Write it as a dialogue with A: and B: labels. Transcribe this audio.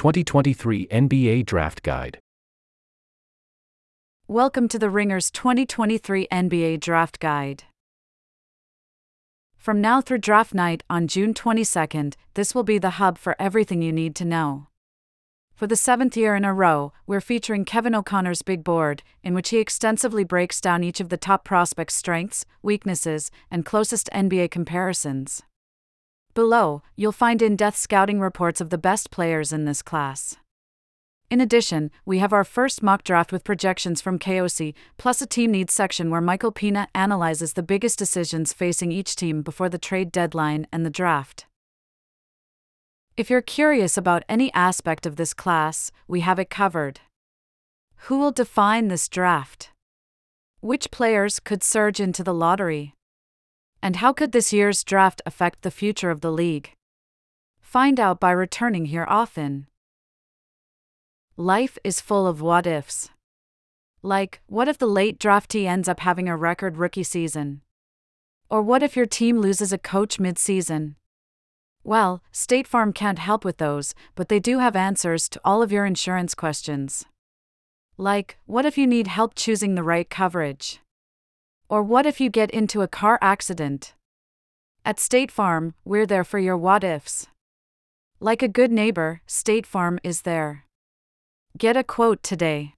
A: 2023 NBA Draft Guide.
B: Welcome to the Ringer's 2023 NBA Draft Guide. From now through draft night on June 22nd, this will be the hub for everything you need to know. For the seventh year in a row, we're featuring Kevin O'Connor's Big Board, in which he extensively breaks down each of the top prospects' strengths, weaknesses, and closest NBA comparisons. Below, you'll find in depth scouting reports of the best players in this class. In addition, we have our first mock draft with projections from KOC, plus a team needs section where Michael Pina analyzes the biggest decisions facing each team before the trade deadline and the draft. If you're curious about any aspect of this class, we have it covered. Who will define this draft? Which players could surge into the lottery? And how could this year's draft affect the future of the league? Find out by returning here often. Life is full of what ifs. Like, what if the late draftee ends up having a record rookie season? Or what if your team loses a coach mid season? Well, State Farm can't help with those, but they do have answers to all of your insurance questions. Like, what if you need help choosing the right coverage? Or what if you get into a car accident? At State Farm, we're there for your what ifs. Like a good neighbor, State Farm is there. Get a quote today.